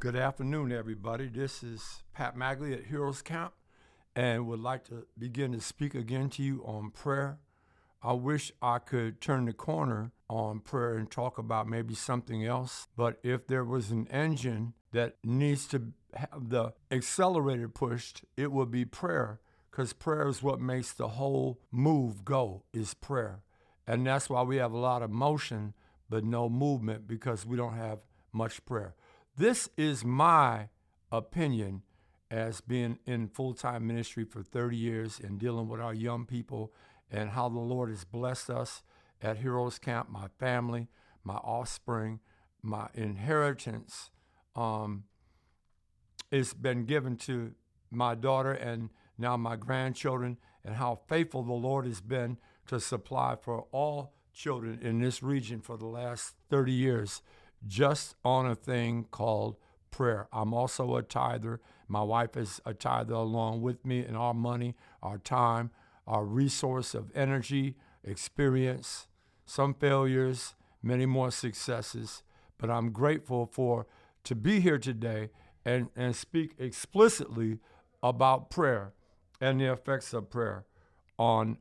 Good afternoon, everybody. This is Pat Magley at Heroes Camp and would like to begin to speak again to you on prayer. I wish I could turn the corner on prayer and talk about maybe something else, but if there was an engine that needs to have the accelerator pushed, it would be prayer because prayer is what makes the whole move go is prayer. And that's why we have a lot of motion but no movement because we don't have much prayer. This is my opinion as being in full time ministry for 30 years and dealing with our young people and how the Lord has blessed us at Heroes Camp, my family, my offspring, my inheritance. Um, it's been given to my daughter and now my grandchildren, and how faithful the Lord has been to supply for all children in this region for the last 30 years just on a thing called prayer. I'm also a tither. My wife is a tither along with me, and our money, our time, our resource of energy, experience, some failures, many more successes. But I'm grateful for to be here today and, and speak explicitly about prayer and the effects of prayer on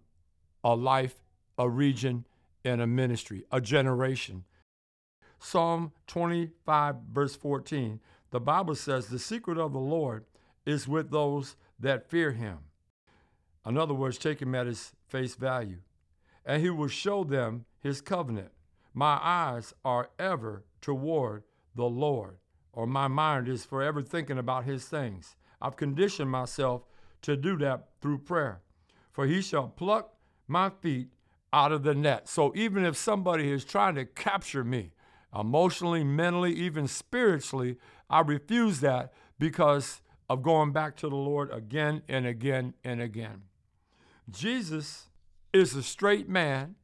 a life, a region, and a ministry, a generation. Psalm 25, verse 14, the Bible says, The secret of the Lord is with those that fear him. In other words, take him at his face value. And he will show them his covenant. My eyes are ever toward the Lord, or my mind is forever thinking about his things. I've conditioned myself to do that through prayer. For he shall pluck my feet out of the net. So even if somebody is trying to capture me, emotionally, mentally, even spiritually, I refuse that because of going back to the Lord again and again and again. Jesus is a straight man,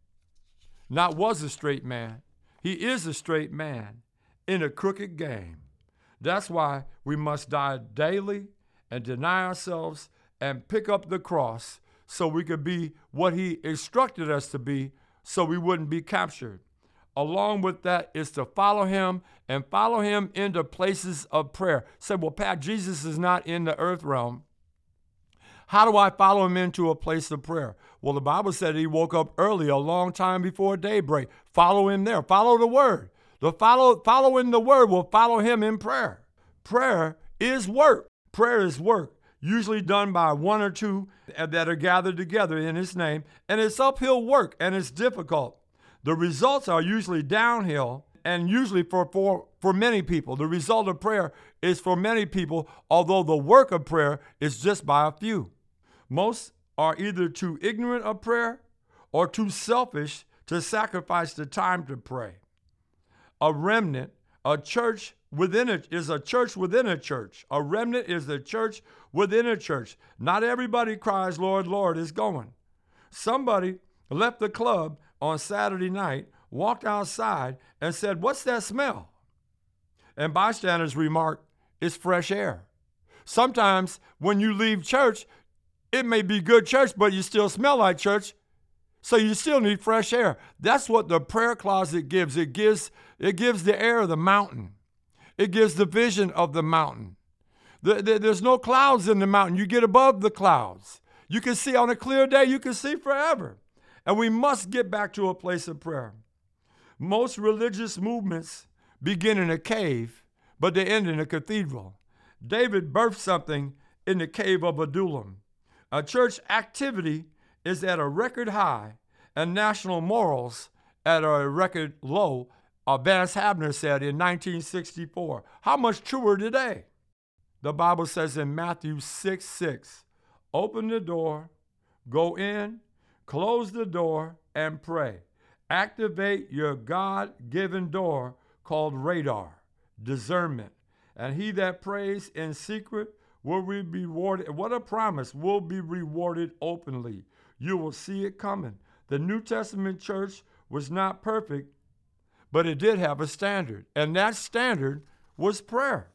not was a straight man. He is a straight man in a crooked game. That's why we must die daily and deny ourselves and pick up the cross so we could be what he instructed us to be so we wouldn't be captured. Along with that is to follow him and follow him into places of prayer. Say, well, Pat, Jesus is not in the earth realm. How do I follow him into a place of prayer? Well, the Bible said he woke up early, a long time before daybreak. Follow him there. Follow the word. The follow, following the word will follow him in prayer. Prayer is work. Prayer is work usually done by one or two that are gathered together in his name, and it's uphill work and it's difficult. The results are usually downhill and usually for, for, for many people. The result of prayer is for many people, although the work of prayer is just by a few. Most are either too ignorant of prayer or too selfish to sacrifice the time to pray. A remnant, a church within it is a church within a church. A remnant is the church within a church. Not everybody cries, Lord, Lord, is going. Somebody left the club on Saturday night, walked outside, and said, What's that smell? And bystanders remarked, It's fresh air. Sometimes when you leave church, it may be good church, but you still smell like church. So you still need fresh air. That's what the prayer closet gives. It gives it gives the air of the mountain. It gives the vision of the mountain. The, the, there's no clouds in the mountain. You get above the clouds. You can see on a clear day, you can see forever. And we must get back to a place of prayer. Most religious movements begin in a cave, but they end in a cathedral. David birthed something in the cave of Adullam. A church activity is at a record high, and national morals at a record low uh, Vance Havner said in 1964. How much truer today? The Bible says in Matthew 6 6, open the door, go in, close the door, and pray. Activate your God given door called radar, discernment. And he that prays in secret will be rewarded. What a promise! Will be rewarded openly. You will see it coming. The New Testament church was not perfect, but it did have a standard, and that standard was prayer.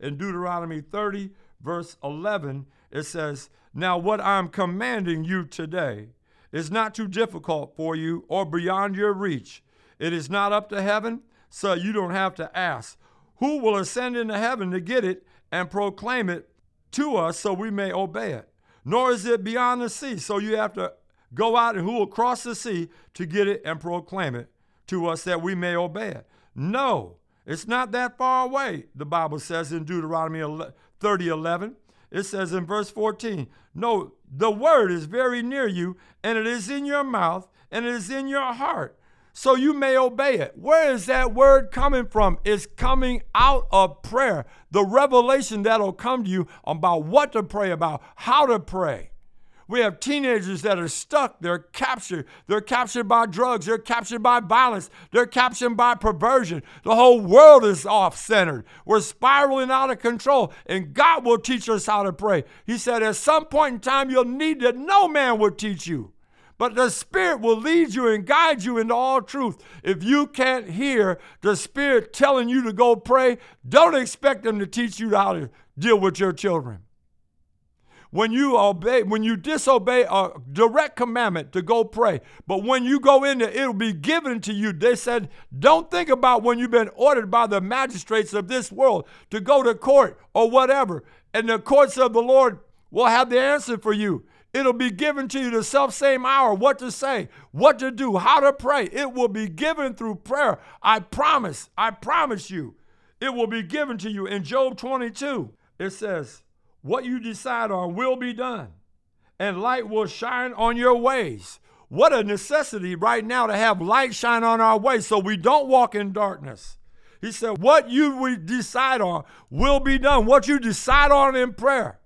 In Deuteronomy 30, verse 11, it says, Now what I'm commanding you today is not too difficult for you or beyond your reach. It is not up to heaven, so you don't have to ask. Who will ascend into heaven to get it and proclaim it to us so we may obey it? Nor is it beyond the sea, so you have to go out and who will cross the sea to get it and proclaim it to us that we may obey it? No, it's not that far away, the Bible says in Deuteronomy 30 11. It says in verse 14, No, the word is very near you, and it is in your mouth, and it is in your heart, so you may obey it. Where is that word coming from? It's coming out of prayer. The revelation that'll come to you about what to pray about, how to pray. We have teenagers that are stuck. They're captured. They're captured by drugs. They're captured by violence. They're captured by perversion. The whole world is off centered. We're spiraling out of control. And God will teach us how to pray. He said, at some point in time, you'll need that no man will teach you. But the Spirit will lead you and guide you into all truth. If you can't hear the Spirit telling you to go pray, don't expect Him to teach you how to deal with your children when you obey, when you disobey a direct commandment to go pray, but when you go in there, it'll be given to you. They said, don't think about when you've been ordered by the magistrates of this world to go to court or whatever, and the courts of the Lord will have the answer for you. It'll be given to you the self same hour what to say, what to do, how to pray. It will be given through prayer. I promise, I promise you, it will be given to you. In Job 22, it says, what you decide on will be done, and light will shine on your ways. What a necessity right now to have light shine on our way so we don't walk in darkness. He said, What you decide on will be done. What you decide on in prayer.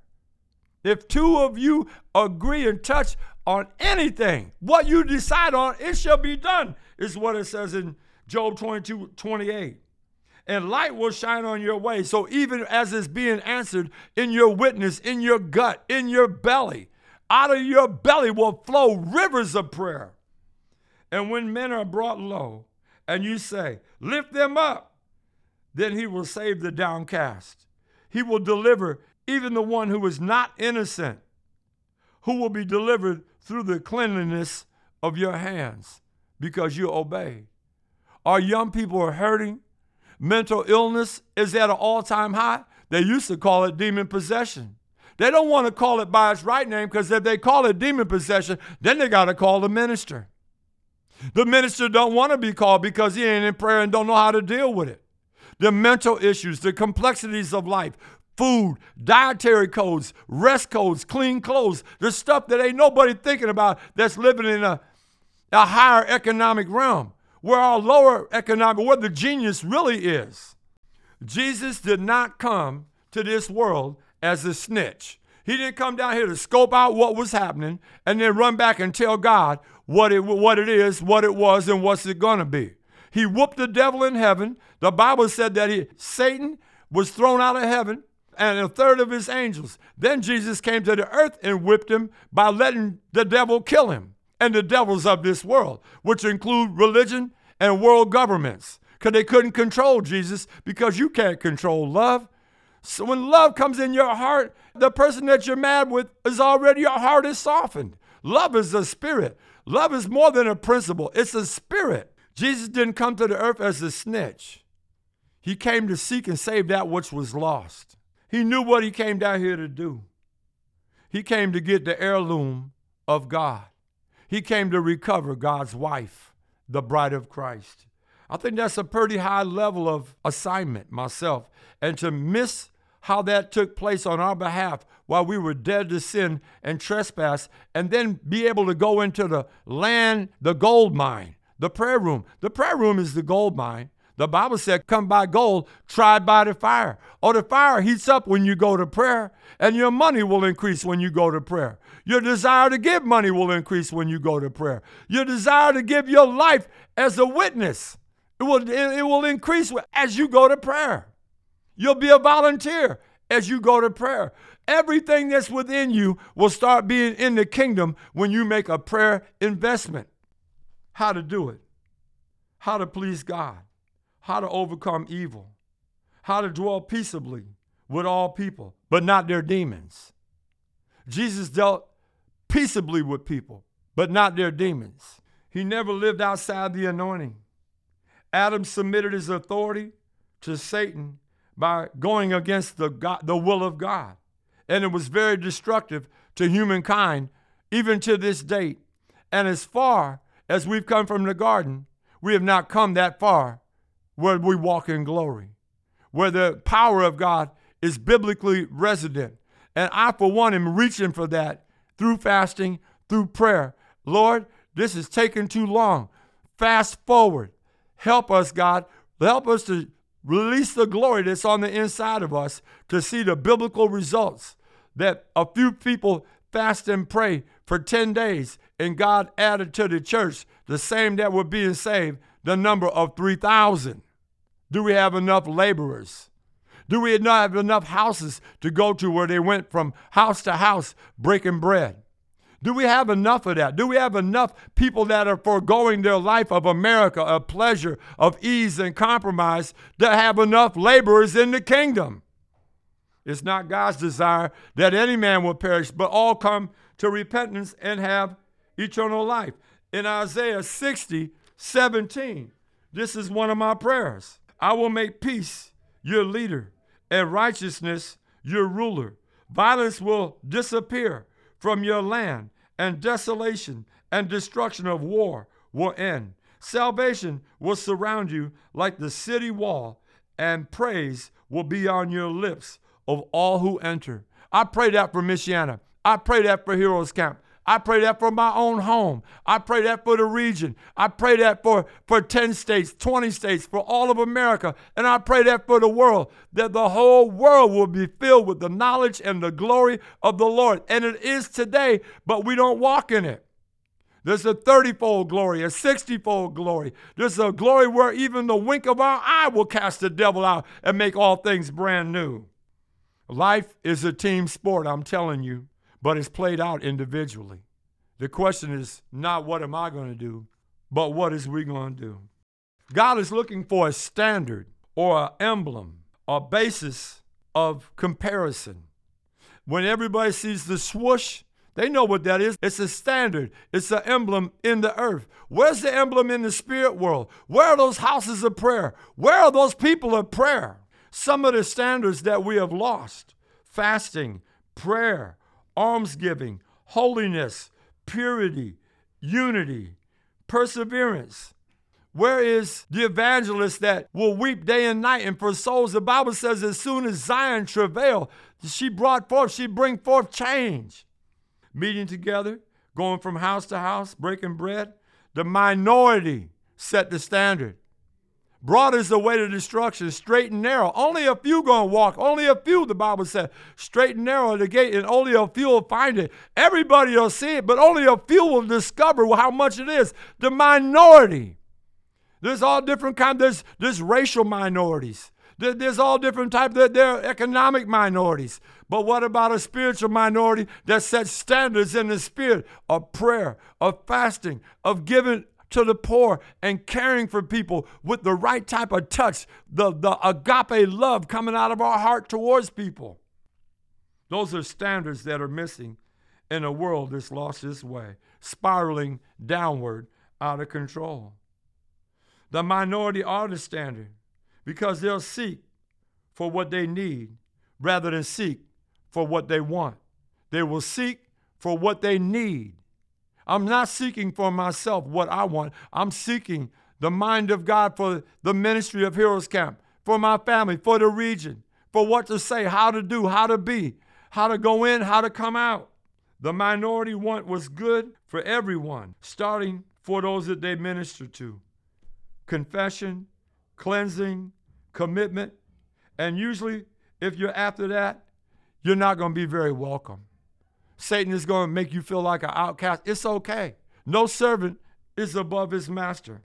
If two of you agree and touch on anything, what you decide on, it shall be done, is what it says in Job 22 28 and light will shine on your way. So even as it's being answered in your witness, in your gut, in your belly, out of your belly will flow rivers of prayer. And when men are brought low, and you say, Lift them up, then he will save the downcast. He will deliver even the one who is not innocent, who will be delivered through the cleanliness of your hands because you obey. Our young people are hurting mental illness is at an all time high. They used to call it demon possession. They don't want to call it by its right name because if they call it demon possession, then they got to call the minister. The minister don't want to be called because he ain't in prayer and don't know how to deal with it. The mental issues, the complexities of life, food, dietary codes, rest codes, clean clothes, the stuff that ain't nobody thinking about that's living in a, a higher economic realm where our lower economic, where the genius really is. Jesus did not come to this world as a snitch. He didn't come down here to scope out what was happening and then run back and tell God what it, what it is, what it was, and what's it going to be. He whooped the devil in heaven. The Bible said that he, Satan was thrown out of heaven and a third of his angels. Then Jesus came to the earth and whipped him by letting the devil kill him and the devils of this world, which include religion and world governments, because they couldn't control Jesus because you can't control love. So when love comes in your heart, the person that you're mad with is already, your heart is softened. Love is a spirit. Love is more than a principle, it's a spirit. Jesus didn't come to the earth as a snitch. He came to seek and save that which was lost. He knew what he came down here to do. He came to get the heirloom of God. He came to recover God's wife, the bride of Christ. I think that's a pretty high level of assignment myself. And to miss how that took place on our behalf while we were dead to sin and trespass, and then be able to go into the land, the gold mine, the prayer room. The prayer room is the gold mine. The Bible said, Come buy gold, tried by the fire. Or the fire heats up when you go to prayer, and your money will increase when you go to prayer. Your desire to give money will increase when you go to prayer. Your desire to give your life as a witness, it will, it will increase as you go to prayer. You'll be a volunteer as you go to prayer. Everything that's within you will start being in the kingdom when you make a prayer investment. How to do it, how to please God how to overcome evil, how to dwell peaceably with all people, but not their demons. Jesus dealt peaceably with people, but not their demons. He never lived outside the anointing. Adam submitted his authority to Satan by going against the, God, the will of God. And it was very destructive to humankind, even to this date. And as far as we've come from the garden, we have not come that far where we walk in glory, where the power of God is biblically resident. And I, for one, am reaching for that through fasting, through prayer. Lord, this is taking too long. Fast forward. Help us, God. Help us to release the glory that's on the inside of us to see the biblical results that a few people fast and pray for 10 days and God added to the church the same that were being saved, the number of 3,000. Do we have enough laborers? Do we not have enough houses to go to where they went from house to house breaking bread? Do we have enough of that? Do we have enough people that are foregoing their life of America, of pleasure, of ease and compromise, to have enough laborers in the kingdom? It's not God's desire that any man will perish, but all come to repentance and have eternal life. In Isaiah 60, 17, this is one of my prayers. I will make peace your leader and righteousness your ruler. Violence will disappear from your land, and desolation and destruction of war will end. Salvation will surround you like the city wall, and praise will be on your lips of all who enter. I pray that for Michiana. I pray that for Heroes Camp. I pray that for my own home. I pray that for the region. I pray that for, for 10 states, 20 states, for all of America. And I pray that for the world, that the whole world will be filled with the knowledge and the glory of the Lord. And it is today, but we don't walk in it. There's a 30 fold glory, a 60 fold glory. There's a glory where even the wink of our eye will cast the devil out and make all things brand new. Life is a team sport, I'm telling you but it's played out individually. The question is not what am I going to do, but what is we going to do? God is looking for a standard or an emblem, a basis of comparison. When everybody sees the swoosh, they know what that is. It's a standard, it's an emblem in the earth. Where's the emblem in the spirit world? Where are those houses of prayer? Where are those people of prayer? Some of the standards that we have lost fasting, prayer, almsgiving, holiness, purity, unity, perseverance. Where is the evangelist that will weep day and night and for souls? The Bible says as soon as Zion travail, she brought forth, she bring forth change. Meeting together, going from house to house, breaking bread. The minority set the standard. Broad is the way to destruction, straight and narrow. Only a few gonna walk. Only a few, the Bible says. Straight and narrow the gate, and only a few will find it. Everybody will see it, but only a few will discover how much it is. The minority. There's all different kinds. There's, there's racial minorities. There, there's all different types. There, there are economic minorities. But what about a spiritual minority that sets standards in the spirit of prayer, of fasting, of giving to the poor and caring for people with the right type of touch, the, the agape love coming out of our heart towards people. Those are standards that are missing in a world that's lost its way, spiraling downward out of control. The minority are the standard because they'll seek for what they need rather than seek for what they want. They will seek for what they need I'm not seeking for myself what I want. I'm seeking the mind of God for the ministry of Heroes Camp, for my family, for the region, for what to say, how to do, how to be, how to go in, how to come out. The minority want was good for everyone, starting for those that they minister to. Confession, cleansing, commitment, and usually, if you're after that, you're not going to be very welcome. Satan is going to make you feel like an outcast. It's okay. No servant is above his master.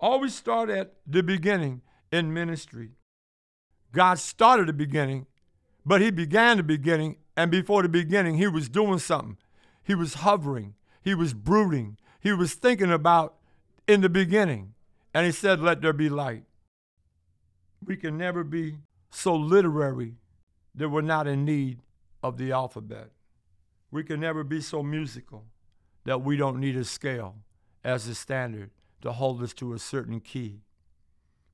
Always start at the beginning in ministry. God started the beginning, but he began the beginning, and before the beginning, he was doing something. He was hovering, he was brooding, he was thinking about in the beginning, and he said, Let there be light. We can never be so literary that we're not in need of the alphabet. We can never be so musical that we don't need a scale as a standard to hold us to a certain key.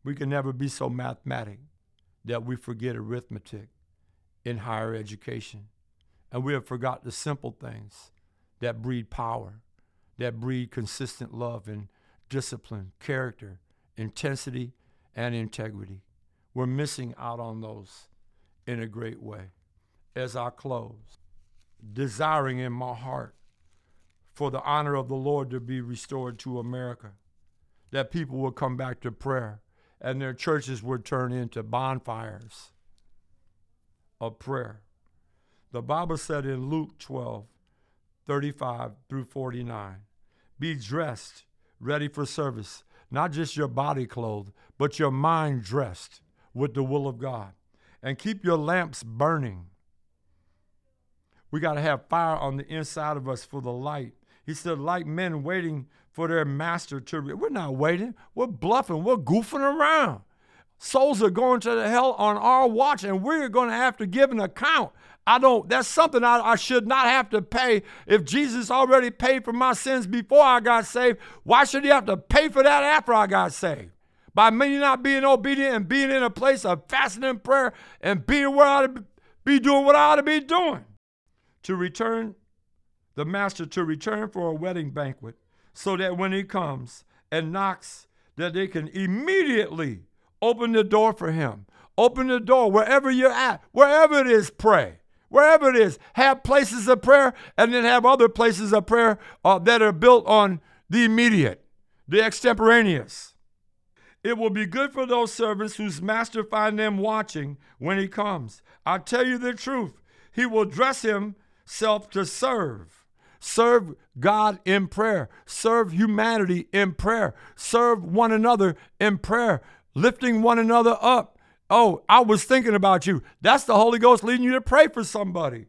We can never be so mathematic that we forget arithmetic in higher education. And we have forgot the simple things that breed power, that breed consistent love and discipline, character, intensity, and integrity. We're missing out on those in a great way. As I close, desiring in my heart for the honor of the Lord to be restored to America, that people would come back to prayer and their churches would turn into bonfires of prayer. The Bible said in Luke 12, 35 through 49, be dressed, ready for service, not just your body clothed, but your mind dressed with the will of God. And keep your lamps burning. We got to have fire on the inside of us for the light. He said, like men waiting for their master to. Re- we're not waiting. We're bluffing. We're goofing around. Souls are going to the hell on our watch, and we're going to have to give an account. I don't, that's something I, I, should not have to pay. If Jesus already paid for my sins before I got saved, why should he have to pay for that after I got saved? By me not being obedient and being in a place of fasting and prayer and being where I ought to be doing what I ought to be doing. To return, the master to return for a wedding banquet, so that when he comes and knocks, that they can immediately Open the door for him. Open the door wherever you're at, wherever it is, pray. Wherever it is, have places of prayer and then have other places of prayer uh, that are built on the immediate, the extemporaneous. It will be good for those servants whose master find them watching when he comes. I tell you the truth, he will dress himself to serve. Serve God in prayer. Serve humanity in prayer. Serve one another in prayer lifting one another up. Oh, I was thinking about you. That's the Holy Ghost leading you to pray for somebody.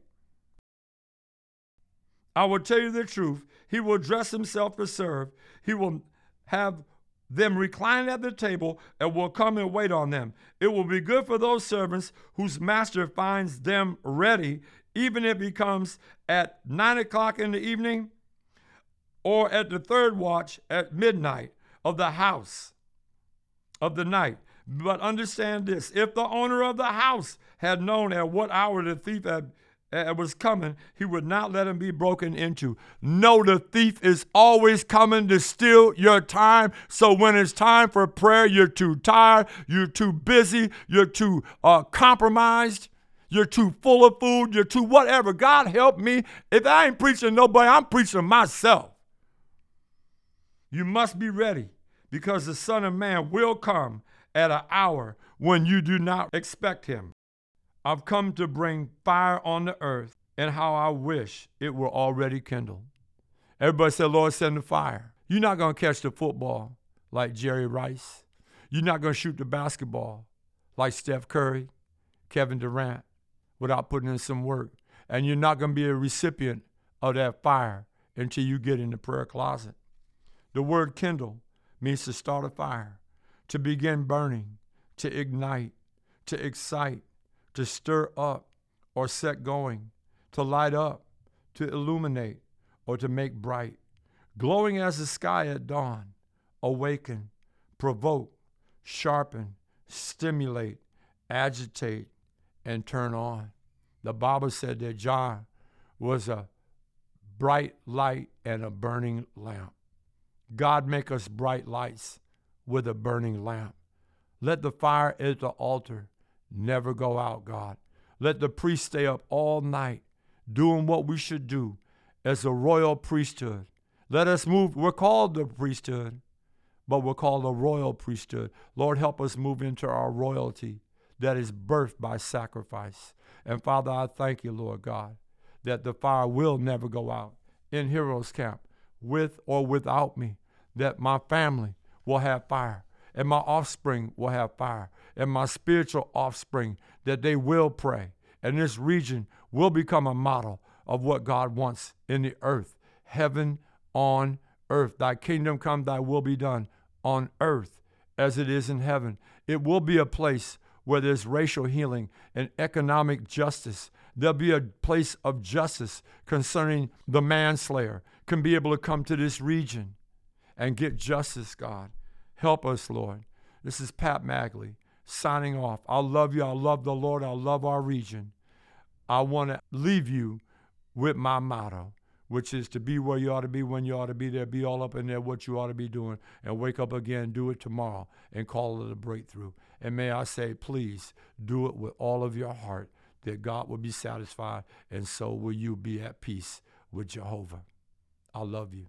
I will tell you the truth. He will dress himself to serve. He will have them recline at the table and will come and wait on them. It will be good for those servants whose master finds them ready, even if he comes at nine o'clock in the evening or at the third watch at midnight of the house of the night. But understand this if the owner of the house had known at what hour the thief had, uh, was coming, he would not let him be broken into. No, the thief is always coming to steal your time. So when it's time for prayer, you're too tired, you're too busy, you're too uh, compromised. You're too full of food. You're too whatever. God help me. If I ain't preaching nobody, I'm preaching myself. You must be ready because the Son of Man will come at an hour when you do not expect him. I've come to bring fire on the earth, and how I wish it were already kindled. Everybody said, Lord, send the fire. You're not going to catch the football like Jerry Rice. You're not going to shoot the basketball like Steph Curry, Kevin Durant, without putting in some work. And you're not going to be a recipient of that fire until you get in the prayer closet. The word kindle means to start a fire, to begin burning, to ignite, to excite, to stir up or set going, to light up, to illuminate, or to make bright, glowing as the sky at dawn, awaken, provoke, sharpen, stimulate, agitate, and turn on. The Bible said that John was a bright light and a burning lamp. God, make us bright lights with a burning lamp. Let the fire at the altar never go out, God. Let the priest stay up all night doing what we should do as a royal priesthood. Let us move. We're called the priesthood, but we're called a royal priesthood. Lord, help us move into our royalty that is birthed by sacrifice. And Father, I thank you, Lord God, that the fire will never go out in Heroes Camp with or without me, that my family will have fire, and my offspring will have fire, and my spiritual offspring, that they will pray. And this region will become a model of what God wants in the earth heaven on earth. Thy kingdom come, thy will be done on earth as it is in heaven. It will be a place where there's racial healing and economic justice. There'll be a place of justice concerning the manslayer, can be able to come to this region and get justice, God. Help us, Lord. This is Pat Magley signing off. I love you. I love the Lord. I love our region. I want to leave you with my motto, which is to be where you ought to be when you ought to be there, be all up in there what you ought to be doing, and wake up again, do it tomorrow, and call it a breakthrough. And may I say, please do it with all of your heart, that God will be satisfied, and so will you be at peace with Jehovah. I love you.